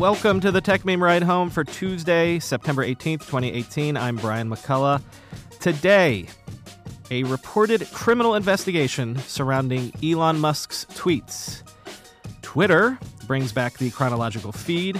Welcome to the Techmeme Ride Home for Tuesday, September 18th, 2018. I'm Brian McCullough. Today, a reported criminal investigation surrounding Elon Musk's tweets. Twitter brings back the chronological feed,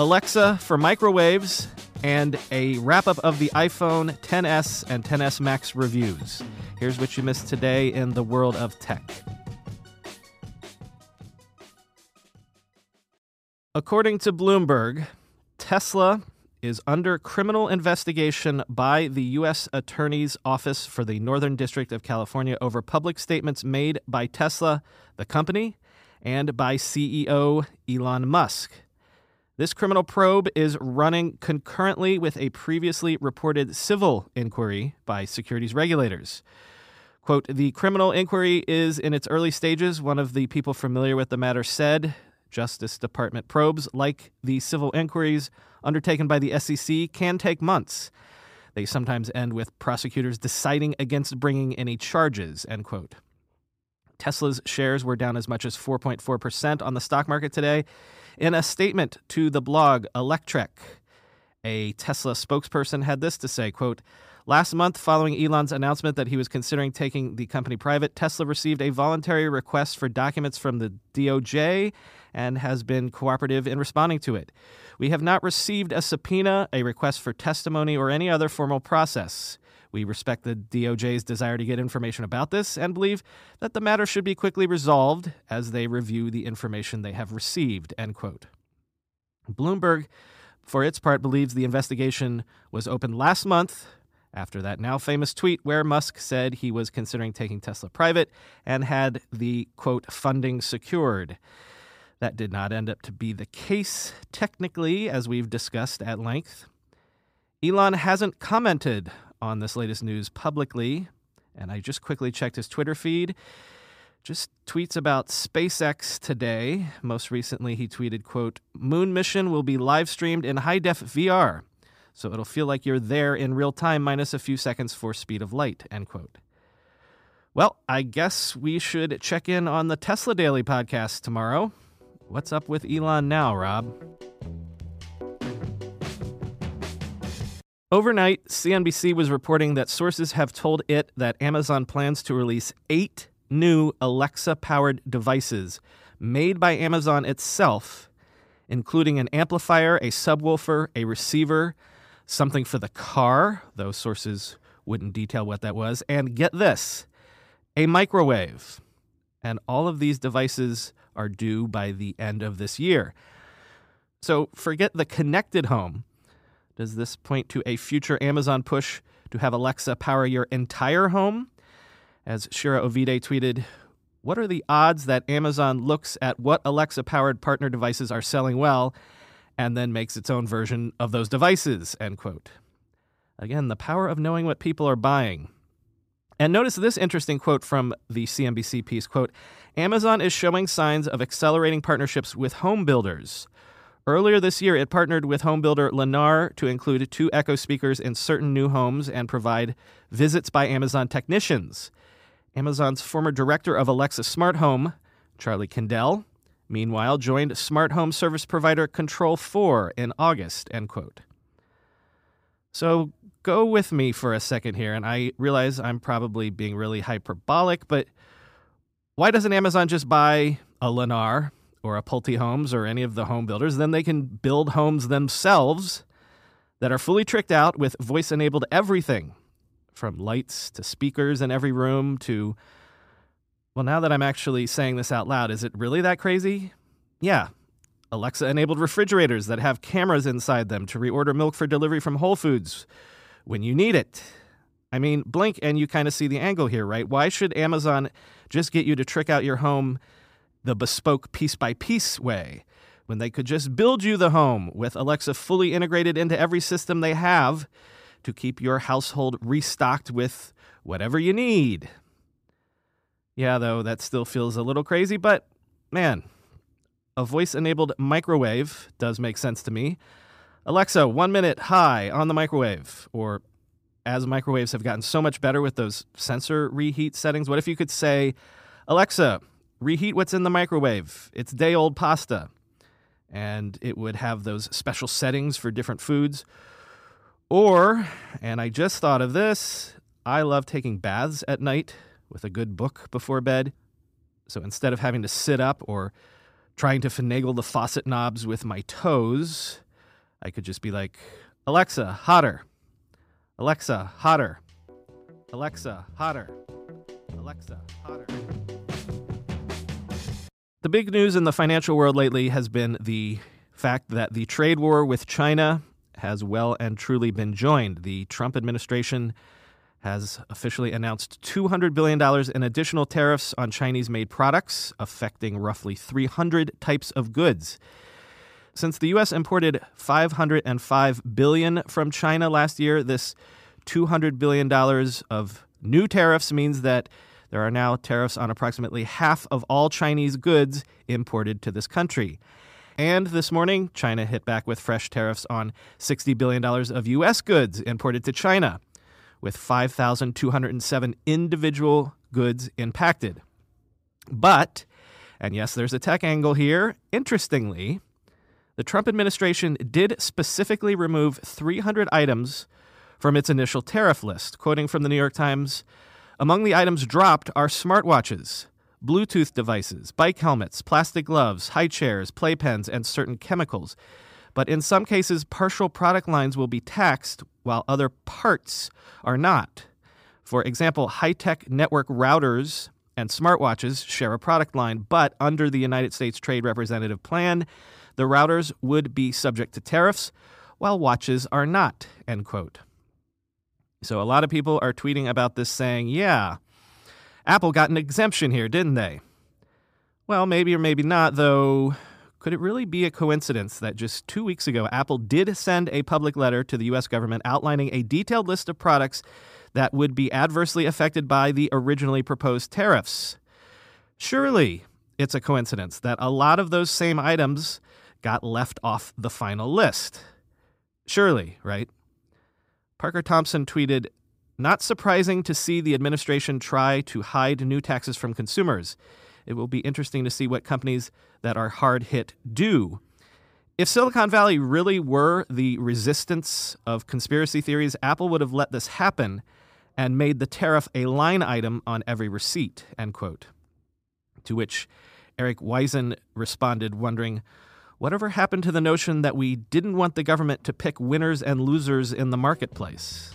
Alexa for microwaves, and a wrap up of the iPhone 10s and 10s Max reviews. Here's what you missed today in the world of tech. According to Bloomberg, Tesla is under criminal investigation by the U.S. Attorney's Office for the Northern District of California over public statements made by Tesla, the company, and by CEO Elon Musk. This criminal probe is running concurrently with a previously reported civil inquiry by securities regulators. Quote, the criminal inquiry is in its early stages, one of the people familiar with the matter said. Justice Department probes, like the civil inquiries undertaken by the SEC, can take months. They sometimes end with prosecutors deciding against bringing any charges, end quote. Tesla's shares were down as much as 4.4% on the stock market today. In a statement to the blog Electrek, a Tesla spokesperson had this to say, quote, Last month, following Elon's announcement that he was considering taking the company private, Tesla received a voluntary request for documents from the DOJ and has been cooperative in responding to it. We have not received a subpoena, a request for testimony, or any other formal process. We respect the DOJ's desire to get information about this and believe that the matter should be quickly resolved as they review the information they have received. End quote. Bloomberg, for its part, believes the investigation was opened last month after that now famous tweet where Musk said he was considering taking Tesla private and had the quote funding secured. That did not end up to be the case technically, as we've discussed at length. Elon hasn't commented on this latest news publicly, and I just quickly checked his Twitter feed. Just tweets about SpaceX today. Most recently, he tweeted, quote, Moon mission will be live streamed in high def VR so it'll feel like you're there in real time minus a few seconds for speed of light, end quote. Well, I guess we should check in on the Tesla Daily podcast tomorrow. What's up with Elon now, Rob? Overnight, CNBC was reporting that sources have told it that Amazon plans to release eight new Alexa powered devices made by Amazon itself, including an amplifier, a subwoofer, a receiver, something for the car. Those sources wouldn't detail what that was. And get this a microwave. And all of these devices are due by the end of this year. So forget the connected home. Does this point to a future Amazon push to have Alexa power your entire home? As Shira Ovide tweeted, what are the odds that Amazon looks at what Alexa powered partner devices are selling well and then makes its own version of those devices, end quote. Again, the power of knowing what people are buying. And notice this interesting quote from the CNBC piece quote, Amazon is showing signs of accelerating partnerships with home builders. Earlier this year, it partnered with home builder Lennar to include two Echo speakers in certain new homes and provide visits by Amazon technicians. Amazon's former director of Alexa Smart Home, Charlie Kindel, meanwhile, joined smart home service provider Control 4 in August, end quote. So go with me for a second here, and I realize I'm probably being really hyperbolic, but why doesn't Amazon just buy a Lennar or a Pulte Homes or any of the home builders? Then they can build homes themselves that are fully tricked out with voice enabled everything from lights to speakers in every room to well, now that I'm actually saying this out loud, is it really that crazy? Yeah. Alexa enabled refrigerators that have cameras inside them to reorder milk for delivery from Whole Foods when you need it. I mean, blink and you kind of see the angle here, right? Why should Amazon just get you to trick out your home the bespoke piece by piece way when they could just build you the home with Alexa fully integrated into every system they have to keep your household restocked with whatever you need? Yeah, though, that still feels a little crazy, but man, a voice enabled microwave does make sense to me. Alexa, one minute high on the microwave. Or as microwaves have gotten so much better with those sensor reheat settings, what if you could say, Alexa, reheat what's in the microwave? It's day old pasta. And it would have those special settings for different foods. Or, and I just thought of this, I love taking baths at night with a good book before bed. So instead of having to sit up or trying to finagle the faucet knobs with my toes, I could just be like, Alexa, hotter. Alexa, hotter. Alexa, hotter. Alexa, hotter. The big news in the financial world lately has been the fact that the trade war with China has well and truly been joined. The Trump administration has officially announced $200 billion in additional tariffs on Chinese made products, affecting roughly 300 types of goods. Since the U.S. imported 505 billion from China last year, this 200 billion dollars of new tariffs means that there are now tariffs on approximately half of all Chinese goods imported to this country. And this morning, China hit back with fresh tariffs on $60 billion of U.S. goods imported to China with 5,207 individual goods impacted. But, and yes, there's a tech angle here, interestingly, the Trump administration did specifically remove 300 items from its initial tariff list. Quoting from the New York Times, among the items dropped are smartwatches, Bluetooth devices, bike helmets, plastic gloves, high chairs, playpens, and certain chemicals. But in some cases, partial product lines will be taxed while other parts are not. For example, high tech network routers and smartwatches share a product line, but under the United States Trade Representative Plan, the routers would be subject to tariffs, while watches are not. End quote. So a lot of people are tweeting about this saying, yeah, Apple got an exemption here, didn't they? Well, maybe or maybe not, though. Could it really be a coincidence that just two weeks ago, Apple did send a public letter to the U.S. government outlining a detailed list of products that would be adversely affected by the originally proposed tariffs? Surely it's a coincidence that a lot of those same items got left off the final list. Surely, right? Parker Thompson tweeted, Not surprising to see the administration try to hide new taxes from consumers. It will be interesting to see what companies that are hard hit do. If Silicon Valley really were the resistance of conspiracy theories, Apple would have let this happen and made the tariff a line item on every receipt, end quote. To which Eric Eisen responded, wondering, whatever happened to the notion that we didn't want the government to pick winners and losers in the marketplace?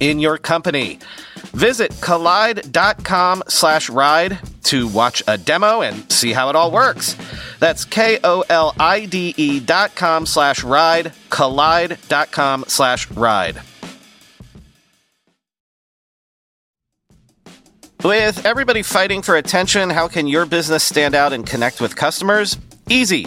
in your company. Visit kolide.com slash ride to watch a demo and see how it all works. That's K-O-L-I-D-E dot com slash ride, kolide.com slash ride. With everybody fighting for attention, how can your business stand out and connect with customers? Easy.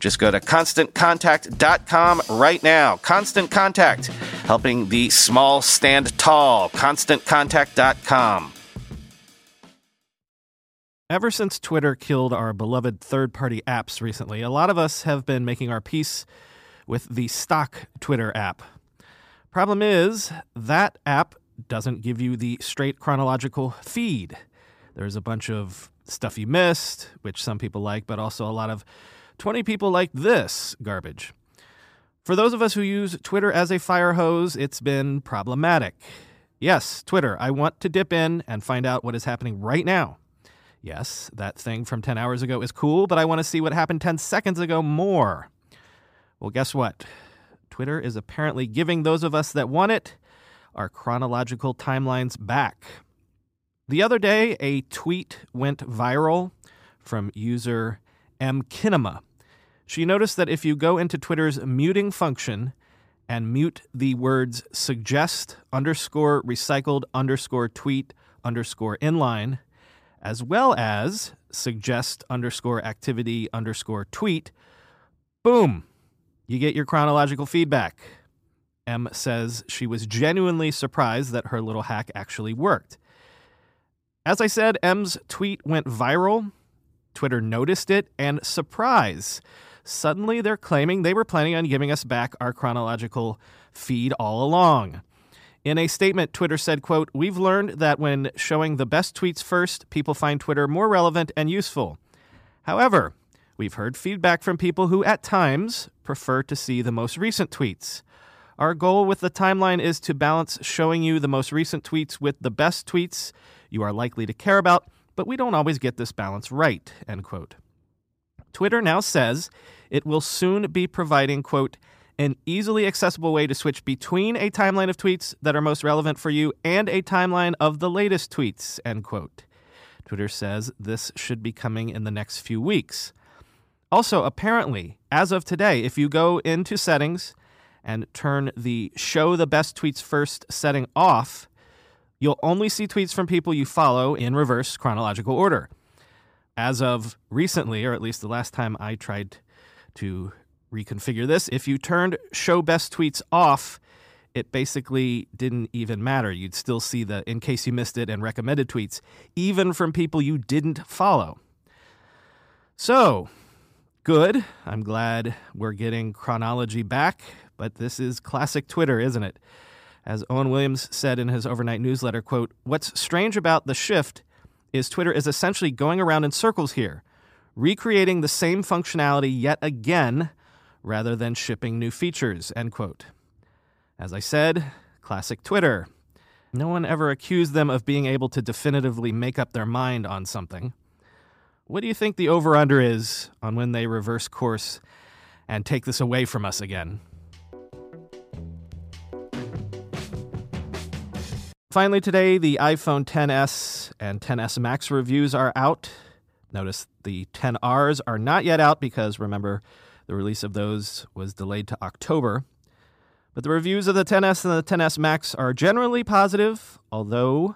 Just go to constantcontact.com right now. Constant Contact, helping the small stand tall. ConstantContact.com. Ever since Twitter killed our beloved third party apps recently, a lot of us have been making our peace with the stock Twitter app. Problem is, that app doesn't give you the straight chronological feed. There's a bunch of stuff you missed, which some people like, but also a lot of 20 people like this garbage. For those of us who use Twitter as a fire hose, it's been problematic. Yes, Twitter, I want to dip in and find out what is happening right now. Yes, that thing from 10 hours ago is cool, but I want to see what happened 10 seconds ago more. Well, guess what? Twitter is apparently giving those of us that want it our chronological timelines back. The other day, a tweet went viral from user M. She noticed that if you go into Twitter's muting function and mute the words suggest underscore recycled underscore tweet underscore inline, as well as suggest underscore activity underscore tweet, boom, you get your chronological feedback. M says she was genuinely surprised that her little hack actually worked. As I said, M's tweet went viral. Twitter noticed it, and surprise, Suddenly, they're claiming they were planning on giving us back our chronological feed all along. In a statement, Twitter said, quote, We've learned that when showing the best tweets first, people find Twitter more relevant and useful. However, we've heard feedback from people who at times prefer to see the most recent tweets. Our goal with the timeline is to balance showing you the most recent tweets with the best tweets you are likely to care about, but we don't always get this balance right, end quote. Twitter now says it will soon be providing, quote, an easily accessible way to switch between a timeline of tweets that are most relevant for you and a timeline of the latest tweets, end quote. Twitter says this should be coming in the next few weeks. Also, apparently, as of today, if you go into settings and turn the show the best tweets first setting off, you'll only see tweets from people you follow in reverse chronological order as of recently, or at least the last time I tried to reconfigure this, if you turned show best tweets off, it basically didn't even matter. You'd still see the in case you missed it and recommended tweets, even from people you didn't follow. So, good. I'm glad we're getting chronology back, but this is classic Twitter, isn't it? As Owen Williams said in his overnight newsletter, quote, "What's strange about the shift is Twitter is essentially going around in circles here, recreating the same functionality yet again rather than shipping new features, end quote. As I said, classic Twitter. No one ever accused them of being able to definitively make up their mind on something. What do you think the over under is on when they reverse course and take this away from us again? Finally, today, the iPhone 10s and 10s Max reviews are out. Notice the 10Rs are not yet out because remember, the release of those was delayed to October. But the reviews of the 10s and the 10s Max are generally positive, although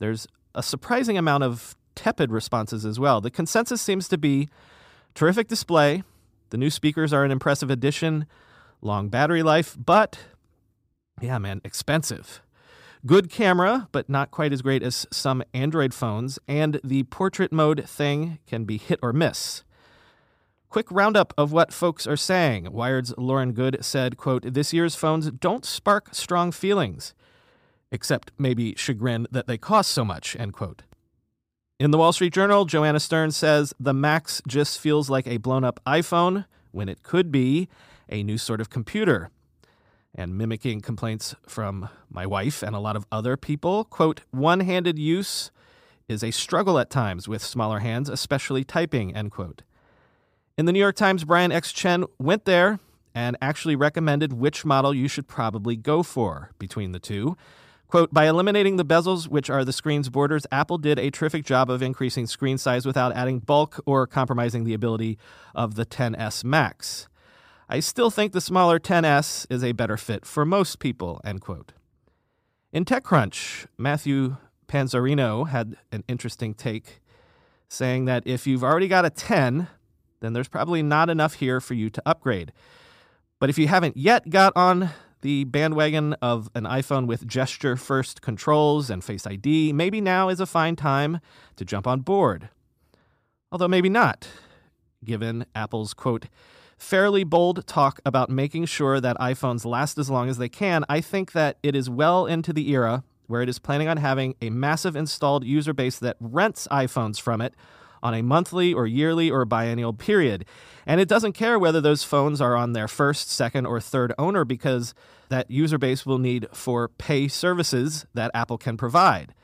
there's a surprising amount of tepid responses as well. The consensus seems to be terrific display, the new speakers are an impressive addition, long battery life, but yeah, man, expensive. Good camera, but not quite as great as some Android phones, and the portrait mode thing can be hit or miss. Quick roundup of what folks are saying. Wired's Lauren Goode said, quote, This year's phones don't spark strong feelings, except maybe chagrin that they cost so much, end quote. In the Wall Street Journal, Joanna Stern says the Max just feels like a blown up iPhone when it could be a new sort of computer. And mimicking complaints from my wife and a lot of other people, quote, one handed use is a struggle at times with smaller hands, especially typing, end quote. In the New York Times, Brian X. Chen went there and actually recommended which model you should probably go for between the two. Quote, by eliminating the bezels, which are the screen's borders, Apple did a terrific job of increasing screen size without adding bulk or compromising the ability of the 10S Max. I still think the smaller 10S is a better fit for most people, end quote. In TechCrunch, Matthew Panzarino had an interesting take saying that if you've already got a 10, then there's probably not enough here for you to upgrade. But if you haven't yet got on the bandwagon of an iPhone with gesture first controls and Face ID, maybe now is a fine time to jump on board. Although maybe not, given Apple's quote, fairly bold talk about making sure that iPhones last as long as they can, I think that it is well into the era where it is planning on having a massive installed user base that rents iPhones from it on a monthly or yearly or biennial period. And it doesn't care whether those phones are on their first, second, or third owner because that user base will need for pay services that Apple can provide.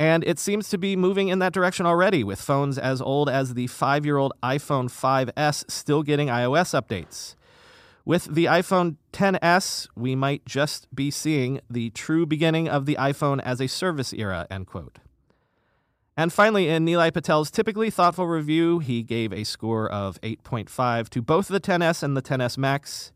And it seems to be moving in that direction already, with phones as old as the five year old iPhone 5S still getting iOS updates. With the iPhone 10s, we might just be seeing the true beginning of the iPhone as a service era, end quote. And finally, in Nilay Patel's typically thoughtful review, he gave a score of 8.5 to both the 10s and the 10s Max.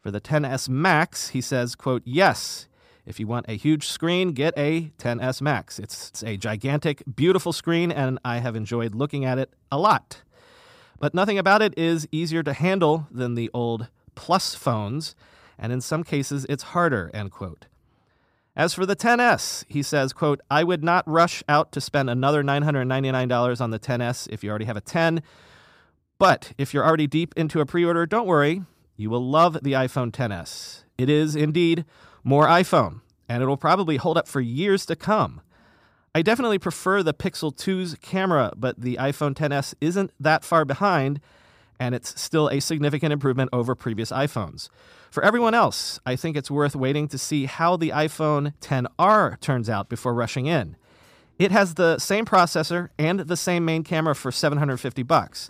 For the 10s Max, he says, quote, yes, if you want a huge screen, get a 10s Max. It's, it's a gigantic, beautiful screen, and I have enjoyed looking at it a lot. But nothing about it is easier to handle than the old Plus phones, and in some cases, it's harder, end quote. As for the 10S, he says, quote, I would not rush out to spend another $999 on the 10S if you already have a 10. But if you're already deep into a pre order, don't worry. You will love the iPhone 10s. It is indeed more iPhone, and it'll probably hold up for years to come. I definitely prefer the Pixel 2's camera, but the iPhone 10s isn't that far behind, and it's still a significant improvement over previous iPhones. For everyone else, I think it's worth waiting to see how the iPhone 10R turns out before rushing in. It has the same processor and the same main camera for 750 bucks.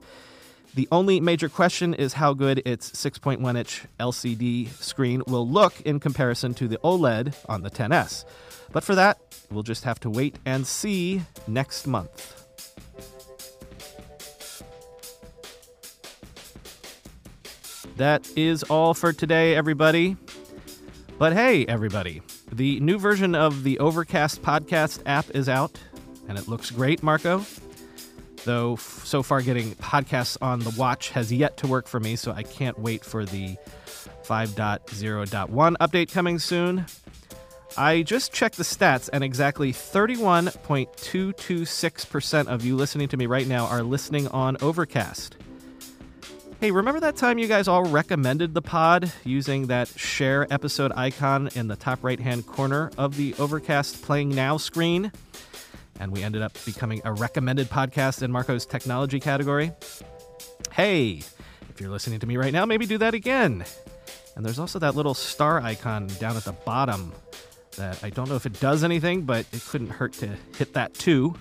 The only major question is how good its 6.1 inch LCD screen will look in comparison to the OLED on the 10S. But for that, we'll just have to wait and see next month. That is all for today, everybody. But hey, everybody, the new version of the Overcast podcast app is out, and it looks great, Marco. Though f- so far, getting podcasts on the watch has yet to work for me, so I can't wait for the 5.0.1 update coming soon. I just checked the stats, and exactly 31.226% of you listening to me right now are listening on Overcast. Hey, remember that time you guys all recommended the pod using that share episode icon in the top right hand corner of the Overcast Playing Now screen? And we ended up becoming a recommended podcast in Marco's technology category. Hey, if you're listening to me right now, maybe do that again. And there's also that little star icon down at the bottom that I don't know if it does anything, but it couldn't hurt to hit that too.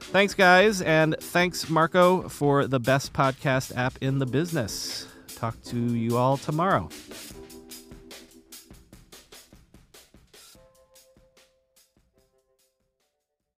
Thanks, guys, and thanks, Marco, for the best podcast app in the business. Talk to you all tomorrow.